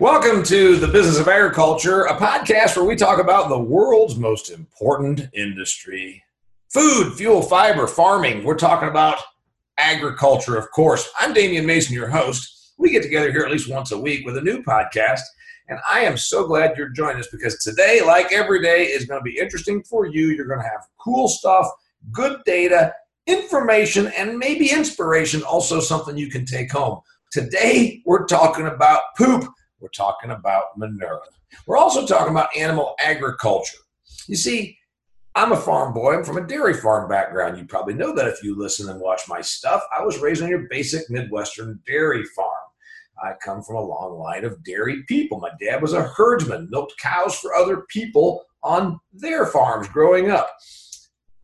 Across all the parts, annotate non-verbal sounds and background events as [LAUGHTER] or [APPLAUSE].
Welcome to the Business of Agriculture, a podcast where we talk about the world's most important industry food, fuel, fiber, farming. We're talking about agriculture, of course. I'm Damian Mason, your host. We get together here at least once a week with a new podcast, and I am so glad you're joining us because today, like every day, is going to be interesting for you. You're going to have cool stuff, good data, information, and maybe inspiration, also something you can take home. Today, we're talking about poop we're talking about manure. We're also talking about animal agriculture. You see, I'm a farm boy. I'm from a dairy farm background. You probably know that if you listen and watch my stuff. I was raised on your basic Midwestern dairy farm. I come from a long line of dairy people. My dad was a herdsman, milked cows for other people on their farms growing up.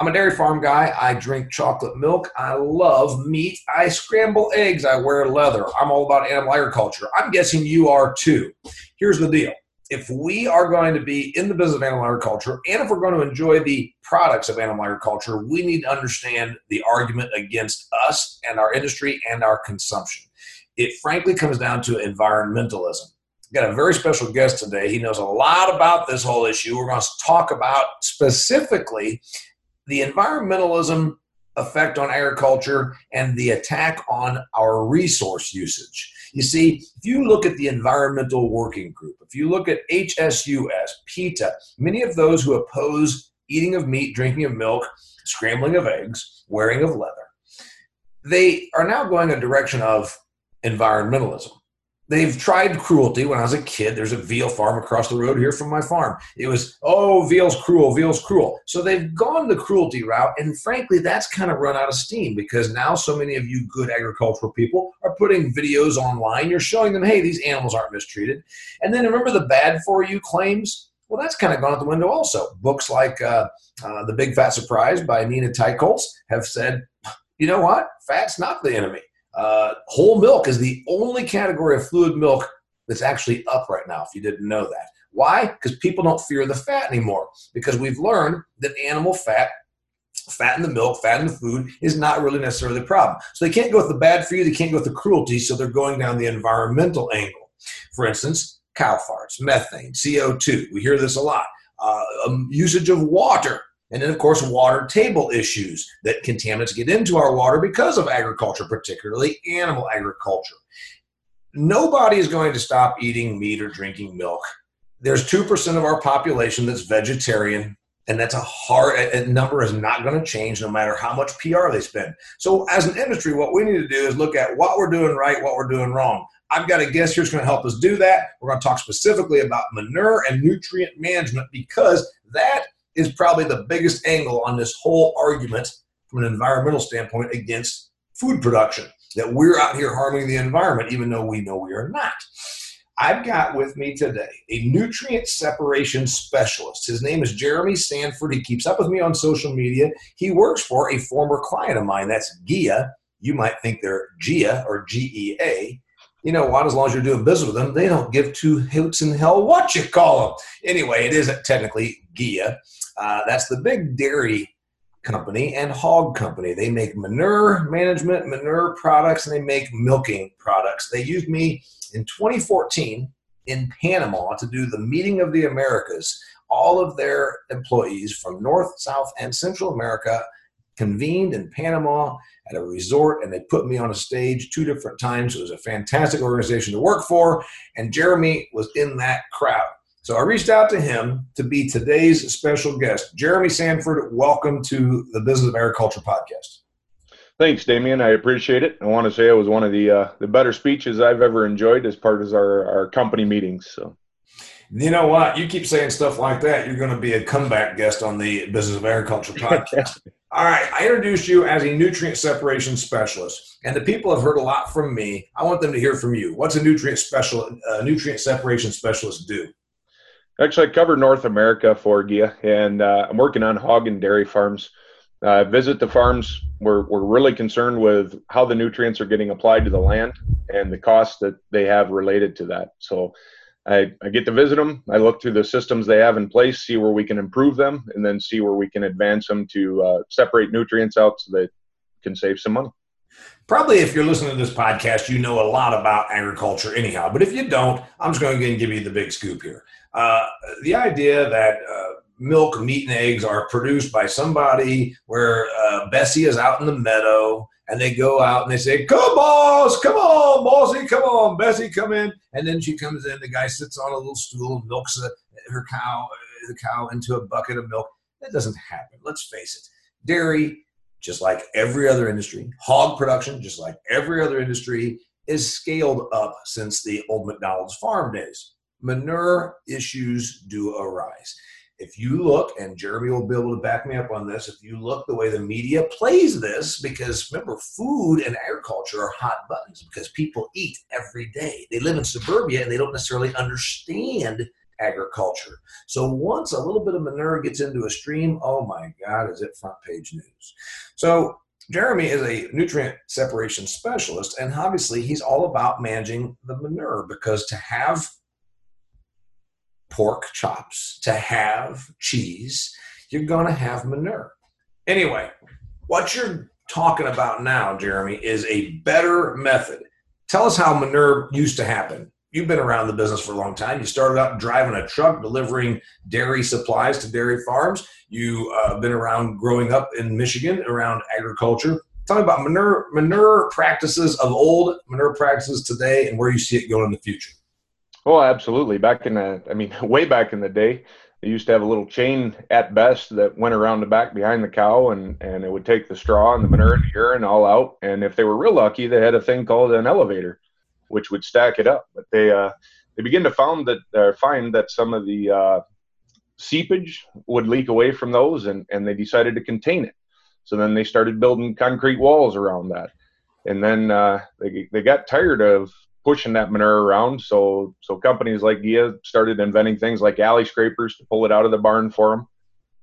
I'm a dairy farm guy. I drink chocolate milk. I love meat. I scramble eggs. I wear leather. I'm all about animal agriculture. I'm guessing you are too. Here's the deal if we are going to be in the business of animal agriculture and if we're going to enjoy the products of animal agriculture, we need to understand the argument against us and our industry and our consumption. It frankly comes down to environmentalism. Got a very special guest today. He knows a lot about this whole issue. We're going to talk about specifically the environmentalism effect on agriculture and the attack on our resource usage. You see, if you look at the Environmental Working Group, if you look at HSUS, PETA, many of those who oppose eating of meat, drinking of milk, scrambling of eggs, wearing of leather, they are now going a direction of environmentalism. They've tried cruelty when I was a kid. There's a veal farm across the road here from my farm. It was, oh, veal's cruel, veal's cruel. So they've gone the cruelty route. And frankly, that's kind of run out of steam because now so many of you good agricultural people are putting videos online. You're showing them, hey, these animals aren't mistreated. And then remember the bad for you claims? Well, that's kind of gone out the window also. Books like uh, uh, The Big Fat Surprise by Nina Teicholz have said, you know what? Fat's not the enemy uh, whole milk is the only category of fluid milk that's actually up right now, if you didn't know that. Why? Because people don't fear the fat anymore. Because we've learned that animal fat, fat in the milk, fat in the food, is not really necessarily the problem. So they can't go with the bad for you, they can't go with the cruelty, so they're going down the environmental angle. For instance, cow farts, methane, CO2. We hear this a lot. Uh, um, usage of water and then, of course, water table issues that contaminants get into our water because of agriculture, particularly animal agriculture. Nobody is going to stop eating meat or drinking milk. There's 2% of our population that's vegetarian, and that's a hard a number is not going to change no matter how much PR they spend. So, as an industry, what we need to do is look at what we're doing right, what we're doing wrong. I've got a guest here who's going to help us do that. We're going to talk specifically about manure and nutrient management because that is probably the biggest angle on this whole argument from an environmental standpoint against food production that we're out here harming the environment even though we know we are not. I've got with me today a nutrient separation specialist. His name is jeramy sanford. He keeps up with me on social media. He works for a former client of mine. That's gia. You might think they're gia or gea you know what? As long as you're doing business with them, they don't give two hoots in hell what you call them. Anyway, it isn't technically Gia. Uh, that's the big dairy company and hog company. They make manure management, manure products, and they make milking products. They used me in 2014 in Panama to do the meeting of the Americas. All of their employees from North, South, and Central America convened in Panama at a resort and they put me on a stage two different times. It was a fantastic organization to work for, and Jeramy was in that crowd. So I reached out to him to be today's special guest. Jeramy Sanford, welcome to the Business of Agriculture podcast. Thanks, Damian. I appreciate it. I want to say it was one of the uh, the better speeches I've ever enjoyed as part of our, our company meetings. So, you know what? You keep saying stuff like that. You're going to be a comeback guest on the Business of Agriculture [LAUGHS] podcast. All right, I introduced you as a nutrient separation specialist, and the people have heard a lot from me. I want them to hear from you. What's a nutrient special uh, nutrient separation specialist do? Actually, I cover North America for GEA, and uh, I'm working on hog and dairy farms. Uh, visit the farms. We're we're really concerned with how the nutrients are getting applied to the land and the costs that they have related to that. So I, I get to visit them. I look through the systems they have in place, see where we can improve them, and then see where we can advance them to uh, separate nutrients out so they can save some money. Probably if you're listening to this podcast, you know a lot about agriculture anyhow. But if you don't, I'm just going to give you the big scoop here. Uh, the idea that uh, milk, meat, and eggs are produced by somebody where uh, Bessie is out in the meadow and they go out and they say, Come, boss, come on, bossy, come on, Bessie, come in. And then she comes in, the guy sits on a little stool and milks her cow, the cow into a bucket of milk. That doesn't happen. Let's face it. Dairy, just like every other industry, hog production, just like every other industry, is scaled up since the old McDonald's farm days. Manure issues do arise if you look, and Jeramy will be able to back me up on this, if you look the way the media plays this, because remember, food and agriculture are hot buttons because people eat every day. They live in suburbia and they don't necessarily understand agriculture. So once a little bit of manure gets into a stream, oh my God, is it front page news? So Jeramy is a nutrient separation specialist, and obviously he's all about managing the manure because to have pork chops, to have cheese, you're going to have manure. Anyway, what you're talking about now, Jeramy, is a better method. Tell us how manure used to happen. You've been around the business for a long time. You started out driving a truck delivering dairy supplies to dairy farms. You've uh, been around growing up in Michigan around agriculture. Tell me about manure, manure practices of old, manure practices today, and where you see it going in the future. Oh, absolutely. Back in the, I mean, [LAUGHS] way back in the day, they used to have a little chain at best that went around the back behind the cow, and and it would take the straw and the manure and the urine all out. And if they were real lucky, they had a thing called an elevator, which would stack it up. But they uh, they begin to found that uh, find that some of the uh, seepage would leak away from those, and and they decided to contain it. So then they started building concrete walls around that, and then uh, they they got tired of pushing that manure around. So so companies like GEA started inventing things like alley scrapers to pull it out of the barn for them.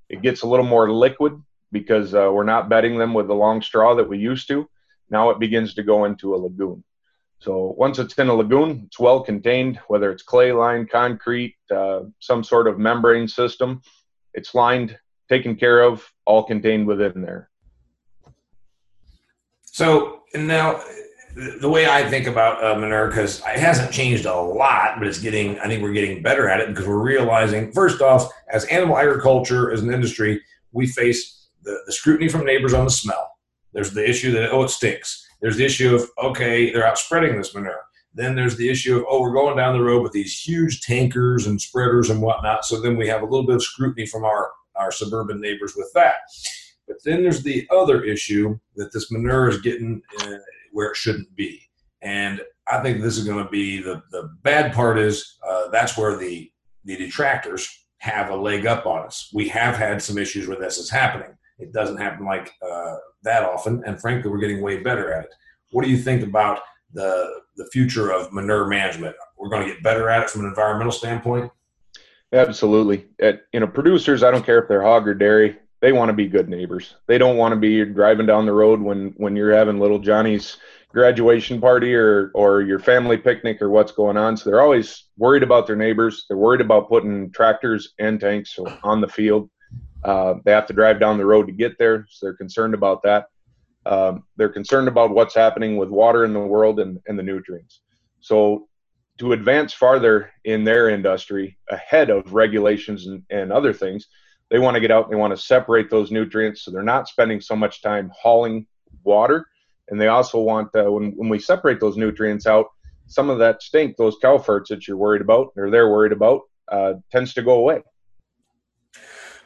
It gets a little more liquid because uh, we're not bedding them with the long straw that we used to. Now it begins to go into a lagoon. So once it's in a lagoon, it's well contained, whether it's clay lined, concrete, uh, some sort of membrane system. It's lined, taken care of, all contained within there. So now the way I think about uh, manure, because it hasn't changed a lot, but it's getting, I think we're getting better at it because we're realizing, first off, as animal agriculture as an industry, we face the, the scrutiny from neighbors on the smell. There's the issue that, oh, it stinks. There's the issue of, okay, they're out spreading this manure. Then there's the issue of, oh, we're going down the road with these huge tankers and spreaders and whatnot. So then we have a little bit of scrutiny from our, our suburban neighbors with that. But then there's the other issue that this manure is getting uh, where it shouldn't be. And I think this is going to be the, the bad part is uh, that's where the, the detractors have a leg up on us. We have had some issues where this is happening. It doesn't happen like uh, that often, and frankly, we're getting way better at it. What do you think about the the future of manure management? We're going to get better at it from an environmental standpoint. Absolutely. At, you know, producers, I don't care if they're hog or dairy, they want to be good neighbors. They don't want to be driving down the road when when you're having little Johnny's graduation party or or your family picnic or what's going on. So they're always worried about their neighbors. They're worried about putting tractors and tanks on the field. Uh, they have to drive down the road to get there, so they're concerned about that. Um, they're concerned about what's happening with water in the world and, and the nutrients. So to advance farther in their industry ahead of regulations and, and other things, they want to get out they want to separate those nutrients so they're not spending so much time hauling water. And they also want, uh, when, when we separate those nutrients out, some of that stink, those cow farts that you're worried about or they're worried about, uh, tends to go away.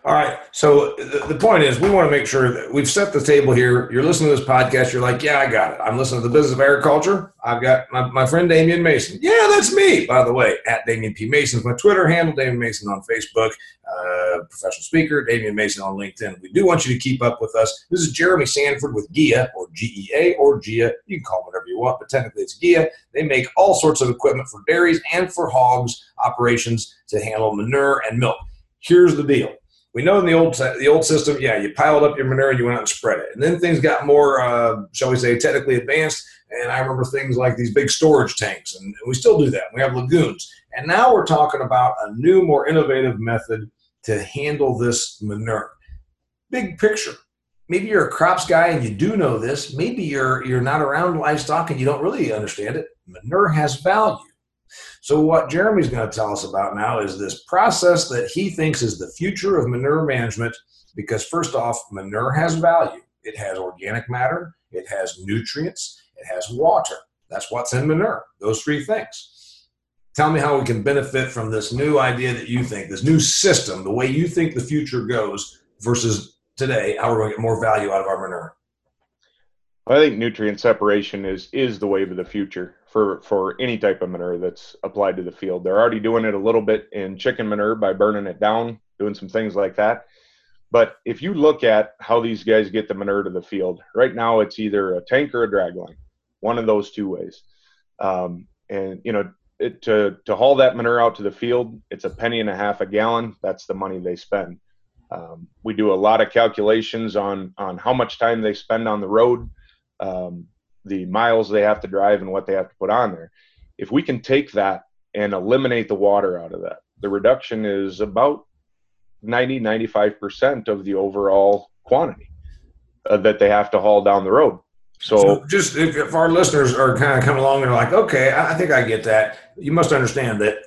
All right. So the, point is, we want to make sure that we've set the table here. You're listening to this podcast. You're like, yeah, I got it. I'm listening to the business of agriculture. I've got my, my friend Damian Mason. Yeah, that's me, by the way, at Damian P. Mason is my Twitter handle, Damian Mason on Facebook, uh, professional speaker, Damian Mason on LinkedIn. We do want you to keep up with us. This is Jeramy Sanford with GIA or GEA or GIA. You can call them whatever you want, but technically it's GIA. They make all sorts of equipment for dairies and for hogs operations to handle manure and milk. Here's the deal we know in the old the old system, yeah, you piled up your manure and you went out and spread it. And then things got more, uh, shall we say, technically advanced. And I remember things like these big storage tanks, and we still do that. We have lagoons, and now we're talking about a new, more innovative method to handle this manure. Big picture, maybe you're a crops guy and you do know this. Maybe you're you're not around livestock and you don't really understand it. Manure has value. So what Jeramy's going to tell us about now is this process that he thinks is the future of manure management because first off, manure has value. It has organic matter, it has nutrients, it has water. That's what's in manure. Those three things. Tell me how we can benefit from this new idea that you think, this new system, the way you think the future goes versus today, how we're going to get more value out of our manure. I think nutrient separation is is the wave of the future for for any type of manure that's applied to the field. They're already doing it a little bit in chicken manure by burning it down, doing some things like that. But if you look at how these guys get the manure to the field, right now it's either a tank or a drag line, one of those two ways. Um, and you know, it, to to haul that manure out to the field, it's a penny and a half a gallon. That's the money they spend. Um, we do a lot of calculations on on how much time they spend on the road, um, the miles they have to drive, and what they have to put on there. If we can take that and eliminate the water out of that, the reduction is about 90 95% of the overall quantity uh, that they have to haul down the road so, so just if, if, our listeners are kind of coming along and like okay i think i get that you must understand that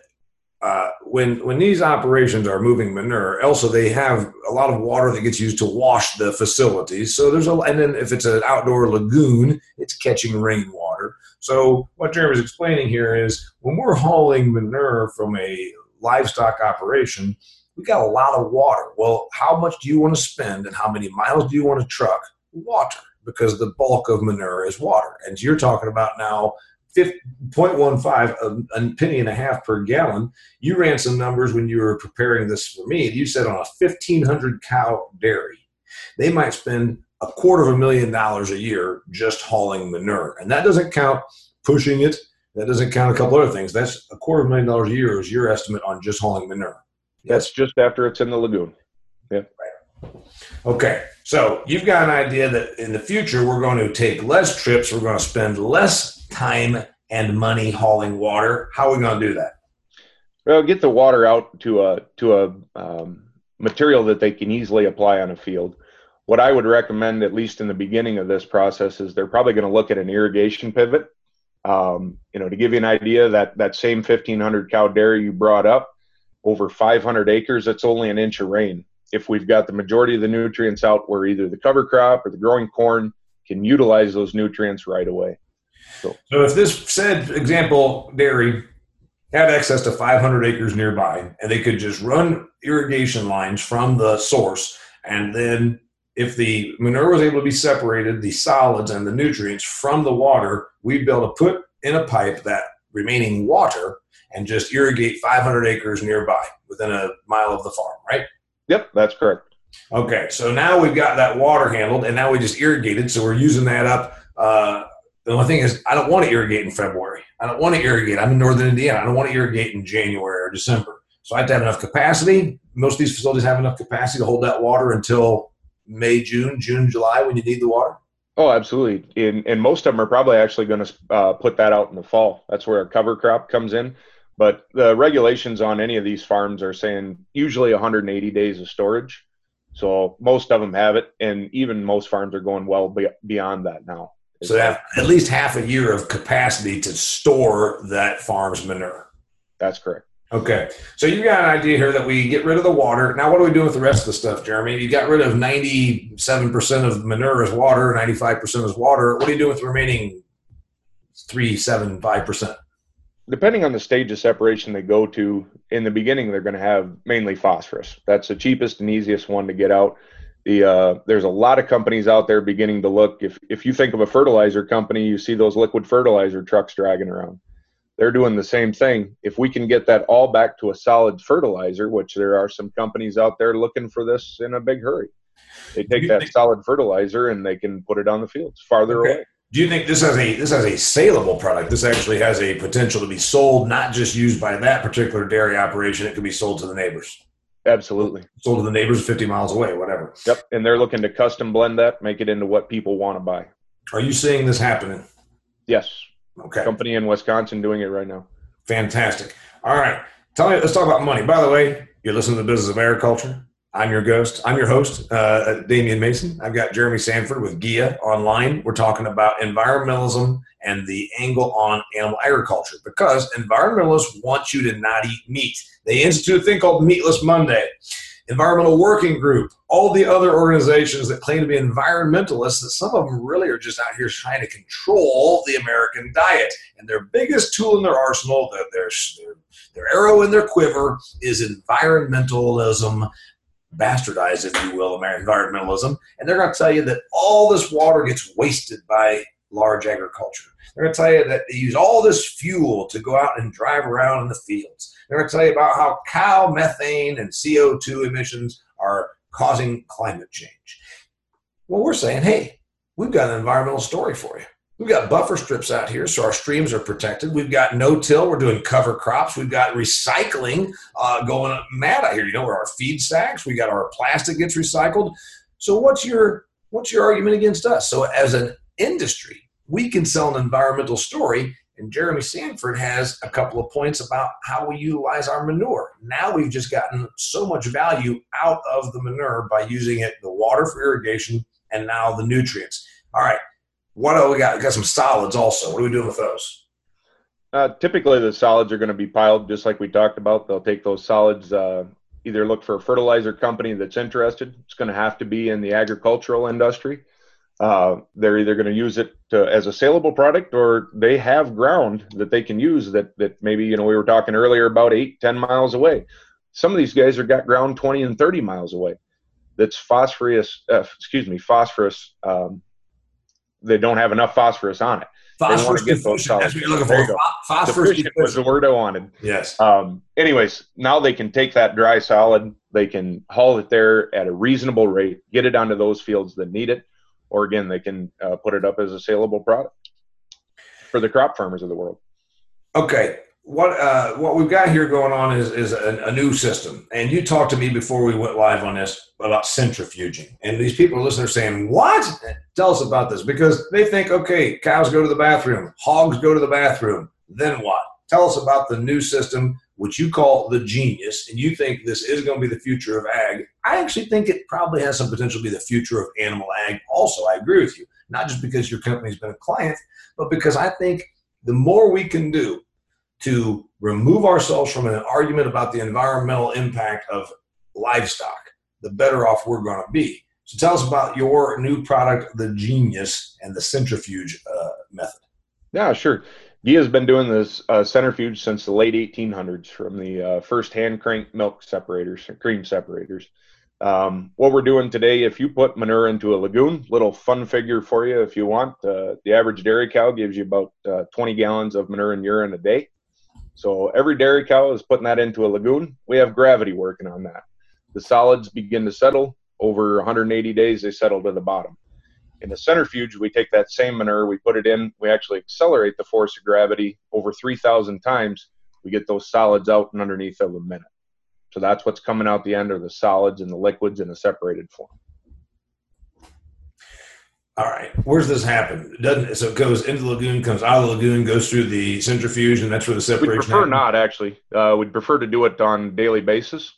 uh, when when these operations are moving manure also they have a lot of water that gets used to wash the facilities so there's a and then if it's an outdoor lagoon it's catching rainwater so what jeramy's explaining here is when we're hauling manure from a livestock operation we got a lot of water. Well, how much do you want to spend and how many miles do you want to truck? Water, because the bulk of manure is water. And you're talking about now 0.15, a, penny and a half per gallon. You ran some numbers when you were preparing this for me. You said on a 1,500 cow dairy, they might spend a quarter of a million dollars a year just hauling manure. And that doesn't count pushing it. That doesn't count a couple other things. That's a quarter of a million dollars a year is your estimate on just hauling manure. That's just after it's in the lagoon. Yeah. Okay. So you've got an idea that in the future we're going to take less trips, we're going to spend less time and money hauling water. How are we going to do that? Well, get the water out to a to a um, material that they can easily apply on a field. What I would recommend, at least in the beginning of this process, is they're probably going to look at an irrigation pivot. Um, you know, to give you an idea, that that same 1,500 cow dairy you brought up, over 500 acres, that's only an inch of rain. If we've got the majority of the nutrients out where either the cover crop or the growing corn can utilize those nutrients right away. So, so if this said example dairy had access to 500 acres nearby and they could just run irrigation lines from the source and then if the manure was able to be separated the solids and the nutrients from the water we'd be able to put in a pipe that remaining water and just irrigate 500 acres nearby within a mile of the farm, right? Yep, that's correct. Okay, so now we've got that water handled, and now we just irrigated, so we're using that up. Uh, the only thing is, I don't want to irrigate in February. I don't want to irrigate. I'm in northern Indiana. I don't want to irrigate in January or December. So I have to have enough capacity. Most of these facilities have enough capacity to hold that water until May, June, June, July when you need the water. Oh, absolutely. And, and most of them are probably actually going to uh, put that out in the fall. That's where a cover crop comes in. But the regulations on any of these farms are saying usually 180 days of storage. So most of them have it, and even most farms are going well beyond that now. So they have at least half a year of capacity to store that farm's manure. That's correct. Okay, so you got an idea here that we get rid of the water. Now, what do we do with the rest of the stuff, Jeramy? You got rid of 97% of manure as water, 95% is water. What do you do with the remaining 375%? depending on the stage of separation they go to, in the beginning they're going to have mainly phosphorus. That's the cheapest and easiest one to get out. The uh, there's a lot of companies out there beginning to look. If if you think of a fertilizer company, you see those liquid fertilizer trucks dragging around. They're doing the same thing. If we can get that all back to a solid fertilizer, which there are some companies out there looking for this in a big hurry, they take that solid fertilizer and they can put it on the fields farther okay. away do you think this has a this has a saleable product? This actually has a potential to be sold, not just used by that particular dairy operation. It could be sold to the neighbors. Absolutely. Sold to the neighbors 50 miles away, whatever. Yep. And they're looking to custom blend that, make it into what people want to buy. Are you seeing this happening? Yes. Okay. Company in Wisconsin doing it right now. Fantastic. All right. Tell me, let's talk about money. By the way, you're listening to the business of agriculture. I'm your ghost. I'm your host, uh, Damian Mason. I've got Jeramy Sanford with GEA online. We're talking about environmentalism and the angle on animal agriculture because environmentalists want you to not eat meat. They institute a thing called Meatless Monday. Environmental Working Group, all the other organizations that claim to be environmentalists, that some of them really are just out here trying to control the American diet. And their biggest tool in their arsenal, their, their, their arrow in their quiver, is environmentalism bastardized, if you will, American environmentalism. And they're going to tell you that all this water gets wasted by large agriculture. They're going to tell you that they use all this fuel to go out and drive around in the fields. They're going to tell you about how cow methane and CO2 emissions are causing climate change. Well, we're saying, hey, we've got an environmental story for you. We've got buffer strips out here, so our streams are protected. We've got no-till. We're doing cover crops. We've got recycling uh, going mad out here. You know where our feed stacks. We got our plastic gets recycled. So what's your what's your argument against us? So as an industry, we can sell an environmental story. And Jeramy Sanford has a couple of points about how we utilize our manure. Now we've just gotten so much value out of the manure by using it, the water for irrigation, and now the nutrients. All right, what do we got? We got some solids also. What are we doing with those? Uh, typically, the solids are going to be piled just like we talked about. They'll take those solids, uh, either look for a fertilizer company that's interested. It's going to have to be in the agricultural industry. Uh, they're either going to use it to, as a saleable product or they have ground that they can use that, that maybe, you know, we were talking earlier about eight, 10 miles away. Some of these guys are got ground 20 and 30 miles away. That's phosphorus, uh, excuse me, phosphorus. Um, they don't have enough phosphorus on it. Phosphorus get those That's what you're looking for. Phosphorus was the word I wanted. Yes. Um, anyways, now they can take that dry solid, they can haul it there at a reasonable rate, get it onto those fields that need it or again, they can uh, put it up as a saleable product for the crop farmers of the world. Okay, what uh, what we've got here going on is is a, a, new system, and you talked to me before we went live on this about centrifuging, and these people listening are saying, "What? Tell us about this," because they think, okay, cows go to the bathroom, hogs go to the bathroom, then what? Tell us about the new system which you call the genius, and you think this is going to be the future of ag, I actually think it probably has some potential to be the future of animal ag. Also, I agree with you, not just because your company's been a client, but because I think the more we can do to remove ourselves from an argument about the environmental impact of livestock, the better off we're going to be. So tell us about your new product, the Genius, and the centrifuge uh, method. Yeah, sure. GEA has been doing this uh, centrifuge since the late 1800s from the uh, first hand crank milk separators, cream separators. Um, what we're doing today, if you put manure into a lagoon, little fun figure for you if you want. Uh, the average dairy cow gives you about uh, 20 gallons of manure and urine a day. So every dairy cow is putting that into a lagoon. We have gravity working on that. The solids begin to settle. Over 180 days, they settle to the bottom. In the centrifuge, we take that same manure, we put it in, we actually accelerate the force of gravity over 3,000 times. We get those solids out and underneath of a minute. So that's what's coming out the end are the solids and the liquids in a separated form. All right, where's this happen? It doesn't so it goes into the lagoon, comes out of the lagoon, goes through the centrifuge, and that's where the separation. We prefer happens? not actually. Uh, we'd prefer to do it on daily basis.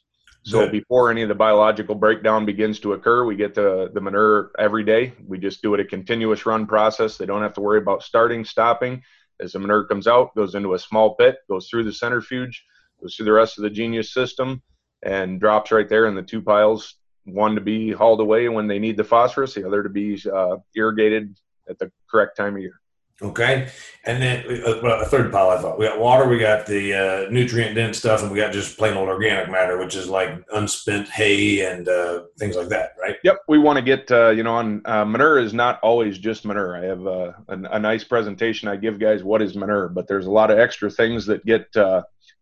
So Good. before any of the biological breakdown begins to occur, we get the, the manure every day. We just do it a continuous run process. They don't have to worry about starting, stopping. As the manure comes out, goes into a small pit, goes through the centrifuge, goes through the rest of the Genius system, and drops right there in the two piles. One to be hauled away when they need the phosphorus, the other to be uh, irrigated at the correct time of year. Okay, and then uh, a third pile. I thought we got water, we got the uh, nutrient dense stuff, and we got just plain old organic matter, which is like unspent hay and uh, things like that, right? Yep, we want to get uh, you know on uh, manure is not always just manure. I have uh, a, a, nice presentation I give guys what is manure, but there's a lot of extra things that get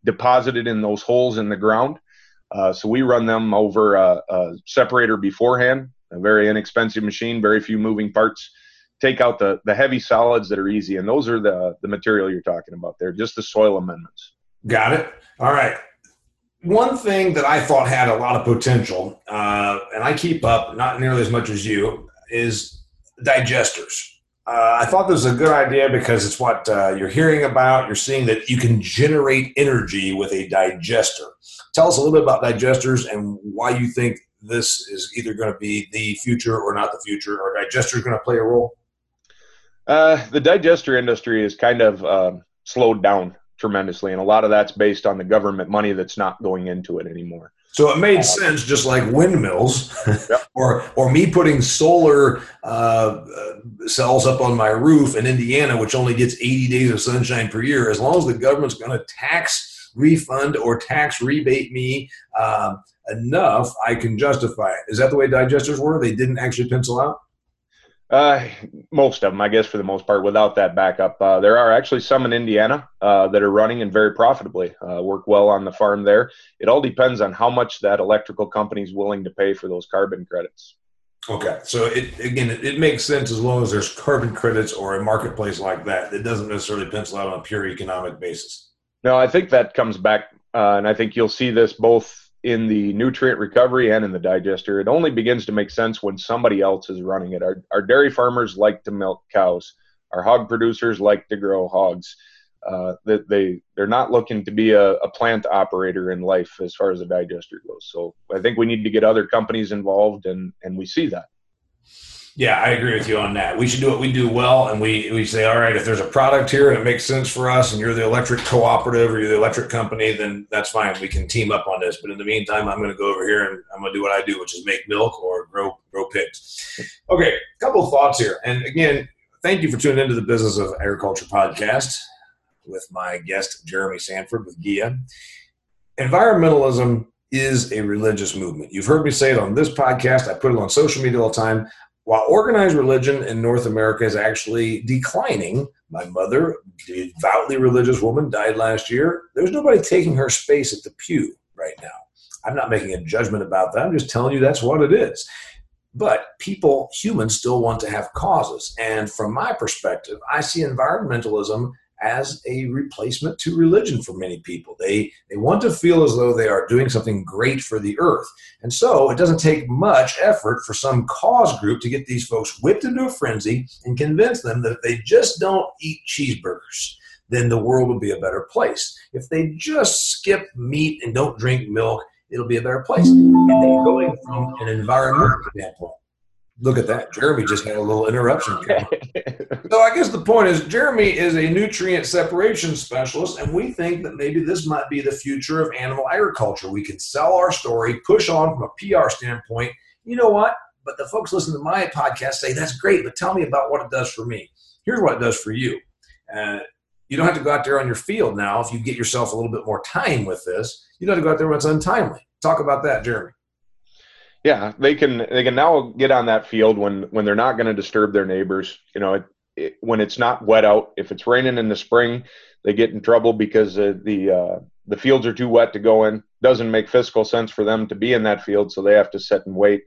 deposited in those holes in the ground. So we run them over a, a separator beforehand, a very inexpensive machine, very few moving parts take out the the heavy solids that are easy, and those are the the material you're talking about there, just the soil amendments. Got it. All right. One thing that I thought had a lot of potential, uh, and I keep up not nearly as much as you, is digesters. Uh, I thought this was a good idea because it's what uh, you're hearing about. You're seeing that you can generate energy with a digester. Tell us a little bit about digesters and why you think this is either going to be the future or not the future, or digesters going to play a role? Uh, the digester industry is kind of um, slowed down tremendously, and a lot of that's based on the government money that's not going into it anymore. So it made sense, just like windmills, [LAUGHS] or or me putting solar uh, cells up on my roof in Indiana, which only gets 80 days of sunshine per year. As long as the government's going to tax refund or tax rebate me um, enough, I can justify it. Is that the way digesters were? They didn't actually pencil out. Uh, most of them, I guess, for the most part, without that backup. Uh, there are actually some in Indiana uh, that are running and very profitably, uh, work well on the farm there. It all depends on how much that electrical company is willing to pay for those carbon credits. Okay, so it again, it, it, makes sense as long as there's carbon credits or a marketplace like that. It doesn't necessarily pencil out on a pure economic basis. No, I think that comes back, uh, and I think you'll see this both in the nutrient recovery and in the digester. It only begins to make sense when somebody else is running it. Our, our dairy farmers like to milk cows. Our hog producers like to grow hogs. Uh, that they they're not looking to be a, a, plant operator in life as far as the digester goes. So I think we need to get other companies involved, and and we see that. Yeah, I agree with you on that. We should do what we do well, and we we say, all right, if there's a product here and it makes sense for us, and you're the electric cooperative or you're the electric company, then that's fine. We can team up on this. But in the meantime, I'm going to go over here and I'm going to do what I do, which is make milk or grow grow pigs. Okay, a couple thoughts here, and again, thank you for tuning into the Business of Agriculture podcast with my guest Jeramy Sanford with GEA. Environmentalism is a religious movement. You've heard me say it on this podcast. I put it on social media all the time while organized religion in North America is actually declining, my mother, devoutly religious woman, died last year. There's nobody taking her space at the pew right now. I'm not making a judgment about that. I'm just telling you that's what it is. But people, humans, still want to have causes. And from my perspective, I see environmentalism as a replacement to religion for many people. They they want to feel as though they are doing something great for the earth. And so it doesn't take much effort for some cause group to get these folks whipped into a frenzy and convince them that if they just don't eat cheeseburgers, then the world will be a better place. If they just skip meat and don't drink milk, it'll be a better place. And then going from an environmental standpoint, Look at that. Jeramy just had a little interruption. [LAUGHS] so I guess the point is Jeramy is a nutrient separation specialist, and we think that maybe this might be the future of animal agriculture. We can sell our story, push on from a PR standpoint. You know what? But the folks listening to my podcast say, that's great, but tell me about what it does for me. Here's what it does for you. Uh, you don't have to go out there on your field now if you get yourself a little bit more time with this. You don't have to go out there when it's untimely. Talk about that, Jeramy. Yeah, they can they can now get on that field when when they're not going to disturb their neighbors. You know, it, it, when it's not wet out. If it's raining in the spring, they get in trouble because the uh, the fields are too wet to go in. Doesn't make fiscal sense for them to be in that field, so they have to sit and wait.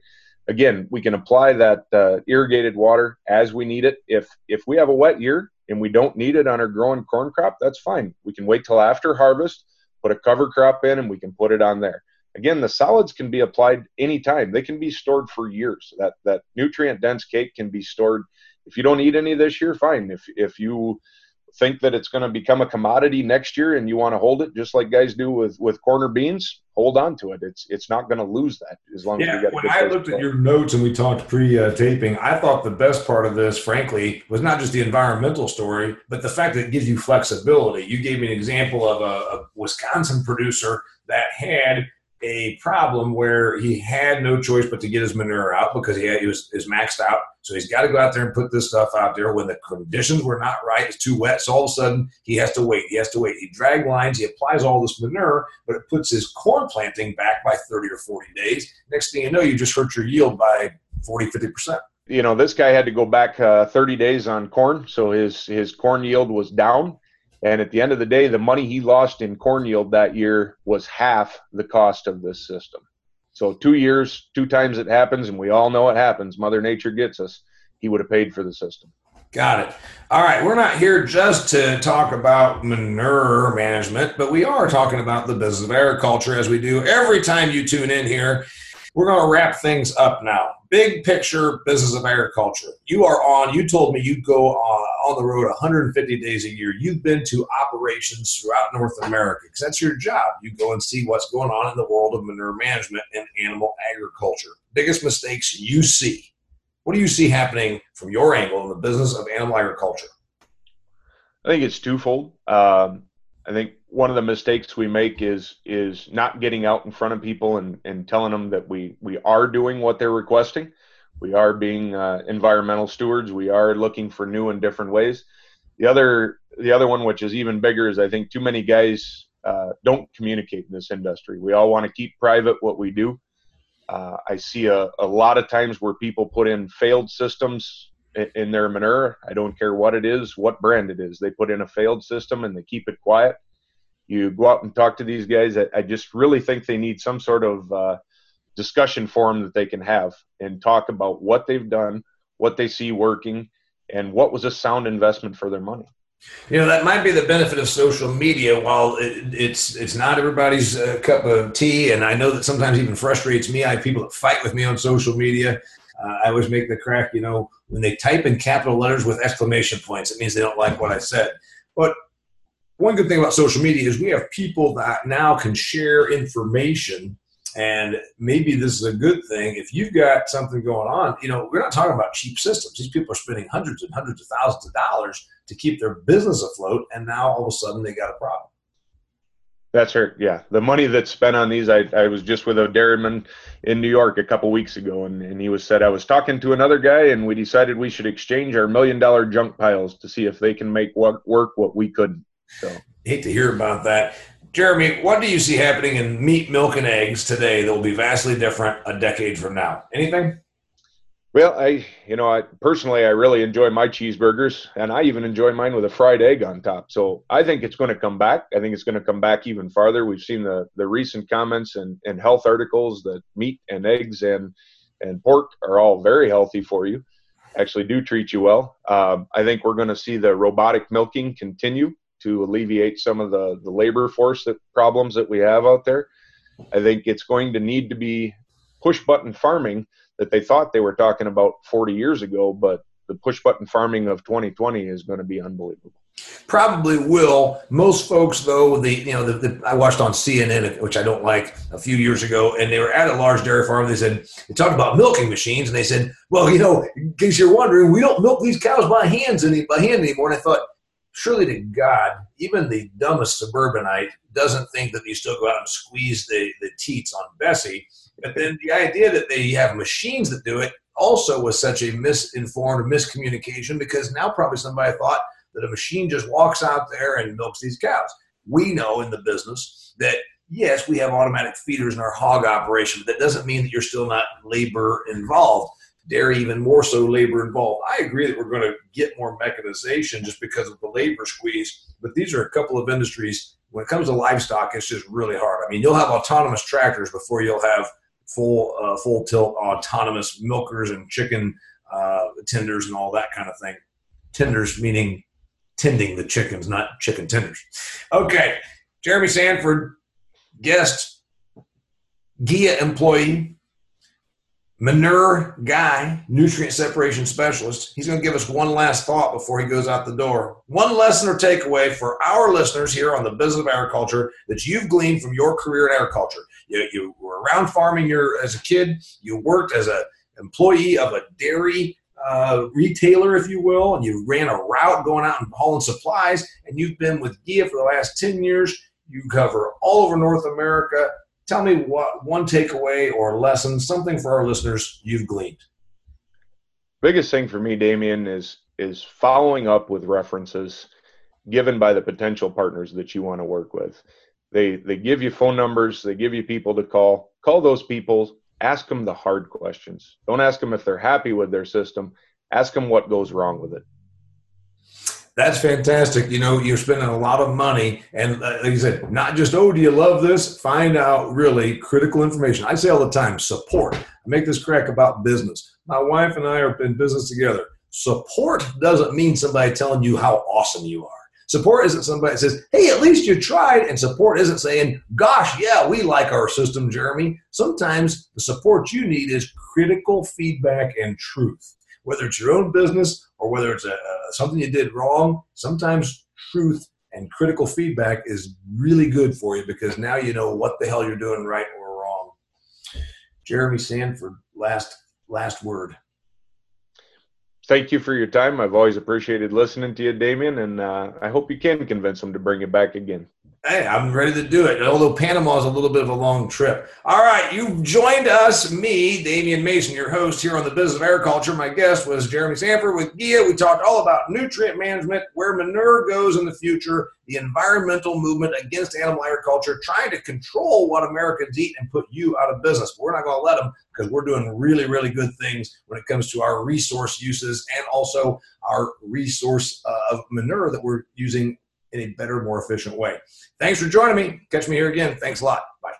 Again, we can apply that uh, irrigated water as we need it. If if we have a wet year and we don't need it on our growing corn crop, that's fine. We can wait till after harvest, put a cover crop in, and we can put it on there. Again, the solids can be applied anytime. They can be stored for years. That that nutrient dense cake can be stored. If you don't eat any this year, fine. If if you think that it's going to become a commodity next year and you want to hold it just like guys do with with corner beans hold on to it it's it's not going to lose that as long yeah, as you got when i looked at your notes and we talked pre-taping i thought the best part of this frankly was not just the environmental story but the fact that it gives you flexibility you gave me an example of a, a wisconsin producer that had a problem where he had no choice but to get his manure out because he, had, he was is maxed out. So he's got to go out there and put this stuff out there when the conditions were not right. It's too wet. So all of a sudden he has to wait. He has to wait. He drag lines. He applies all this manure, but it puts his corn planting back by 30 or 40 days. Next thing you know, you just hurt your yield by 40, 50%. You know, this guy had to go back uh, 30 days on corn. So his, his corn yield was down and at the end of the day, the money he lost in corn yield that year was half the cost of this system. So two years, two times it happens, and we all know it happens. Mother Nature gets us. He would have paid for the system. Got it. All right, we're not here just to talk about manure management, but we are talking about the business of agriculture as we do every time you tune in here. We're going to wrap things up now. Big picture business of agriculture. You are on, you told me you go on, on the road 150 days a year. You've been to operations throughout North America because that's your job. You go and see what's going on in the world of manure management and animal agriculture. Biggest mistakes you see. What do you see happening from your angle in the business of animal agriculture? I think it's twofold. Um, I think one of the mistakes we make is is not getting out in front of people and, and telling them that we we are doing what they're requesting. We are being uh, environmental stewards. We are looking for new and different ways. The other the other one, which is even bigger, is I think too many guys uh, don't communicate in this industry. We all want to keep private what we do. Uh, I see a, a lot of times where people put in failed systems in, their manure. I don't care what it is, what brand it is. They put in a failed system and they keep it quiet you go out and talk to these guys. I, I just really think they need some sort of uh, discussion forum that they can have and talk about what they've done, what they see working, and what was a sound investment for their money. You know that might be the benefit of social media. While it, it's it's not everybody's uh, cup of tea, and I know that sometimes even frustrates me. I have people that fight with me on social media. Uh, I always make the crack. You know, when they type in capital letters with exclamation points, it means they don't like what I said. But one good thing about social media is we have people that now can share information and maybe this is a good thing if you've got something going on you know we're not talking about cheap systems these people are spending hundreds and hundreds of thousands of dollars to keep their business afloat and now all of a sudden they got a problem that's her yeah the money that's spent on these i, I was just with a dairyman in new york a couple weeks ago and, and he was said i was talking to another guy and we decided we should exchange our million dollar junk piles to see if they can make work what we couldn't so hate to hear about that. Jeremy, what do you see happening in meat, milk, and eggs today that will be vastly different a decade from now? Anything? Well, I, you know, I personally, I really enjoy my cheeseburgers, and I even enjoy mine with a fried egg on top. So I think it's going to come back. I think it's going to come back even farther. We've seen the the recent comments and, and health articles that meat and eggs and and pork are all very healthy for you. Actually, do treat you well. Um, I think we're going to see the robotic milking continue to alleviate some of the, the labor force that problems that we have out there. I think it's going to need to be push button farming that they thought they were talking about 40 years ago, but the push button farming of 2020 is going to be unbelievable. Probably will. Most folks, though, the you know, the, the, I watched on CNN, which I don't like, a few years ago, and they were at a large dairy farm. They said they talked about milking machines, and they said, "Well, you know, in case you're wondering, we don't milk these cows by hands any by hand anymore." And I thought, surely to God, even the dumbest suburbanite doesn't think that you still go out and squeeze the, the teats on Bessie. But then the idea that they have machines that do it also was such a misinformed miscommunication because now probably somebody thought that a machine just walks out there and milks these cows. We know in the business that yes, we have automatic feeders in our hog operation, but that doesn't mean that you're still not labor involved dairy even more so labor involved. I agree that we're going to get more mechanization just because of the labor squeeze, but these are a couple of industries. When it comes to livestock, it's just really hard. I mean, you'll have autonomous tractors before you'll have full uh, full tilt autonomous milkers and chicken uh, tenders and all that kind of thing. Tenders meaning tending the chickens, not chicken tenders. Okay, Jeramy Sanford, guest, GEA employee, manure guy, nutrient separation specialist. He's going to give us one last thought before he goes out the door. One lesson or takeaway for our listeners here on the business of agriculture that you've gleaned from your career in agriculture. You, you were around farming your, as a kid. You worked as an employee of a dairy uh, retailer, if you will, and you ran a route going out and hauling supplies. And you've been with GEA for the last 10 years. You cover all over North America tell me what one takeaway or lesson, something for our listeners you've gleaned. Biggest thing for me, Damian, is is following up with references given by the potential partners that you want to work with. They they give you phone numbers, they give you people to call. Call those people, ask them the hard questions. Don't ask them if they're happy with their system. Ask them what goes wrong with it. That's fantastic. You know, you're spending a lot of money. And uh, like you said, not just, oh, do you love this? Find out really critical information. I say all the time support. I make this crack about business. My wife and I are in business together. Support doesn't mean somebody telling you how awesome you are. Support isn't somebody that says, hey, at least you tried. And support isn't saying, gosh, yeah, we like our system, Jeramy. Sometimes the support you need is critical feedback and truth. Whether it's your own business or whether it's a, something you did wrong, sometimes truth and critical feedback is really good for you because now you know what the hell you're doing right or wrong. Jeramy Sanford, last last word thank you for your time. I've always appreciated listening to you, Damian, and uh, I hope you can convince them to bring it back again. Hey, I'm ready to do it. Although Panama is a little bit of a long trip. All right, you've joined us, me, Damian Mason, your host here on the Business of Agriculture. My guest was Jeramy Sanford with GEA. We talked all about nutrient management, where manure goes in the future, the environmental movement against animal agriculture, trying to control what Americans eat and put you out of business. But we're not going to let them because we're doing really, really good things when it comes to our resource uses and also our resource uh, of manure that we're using in a better, more efficient way. Thanks for joining me. Catch me here again. Thanks a lot. Bye.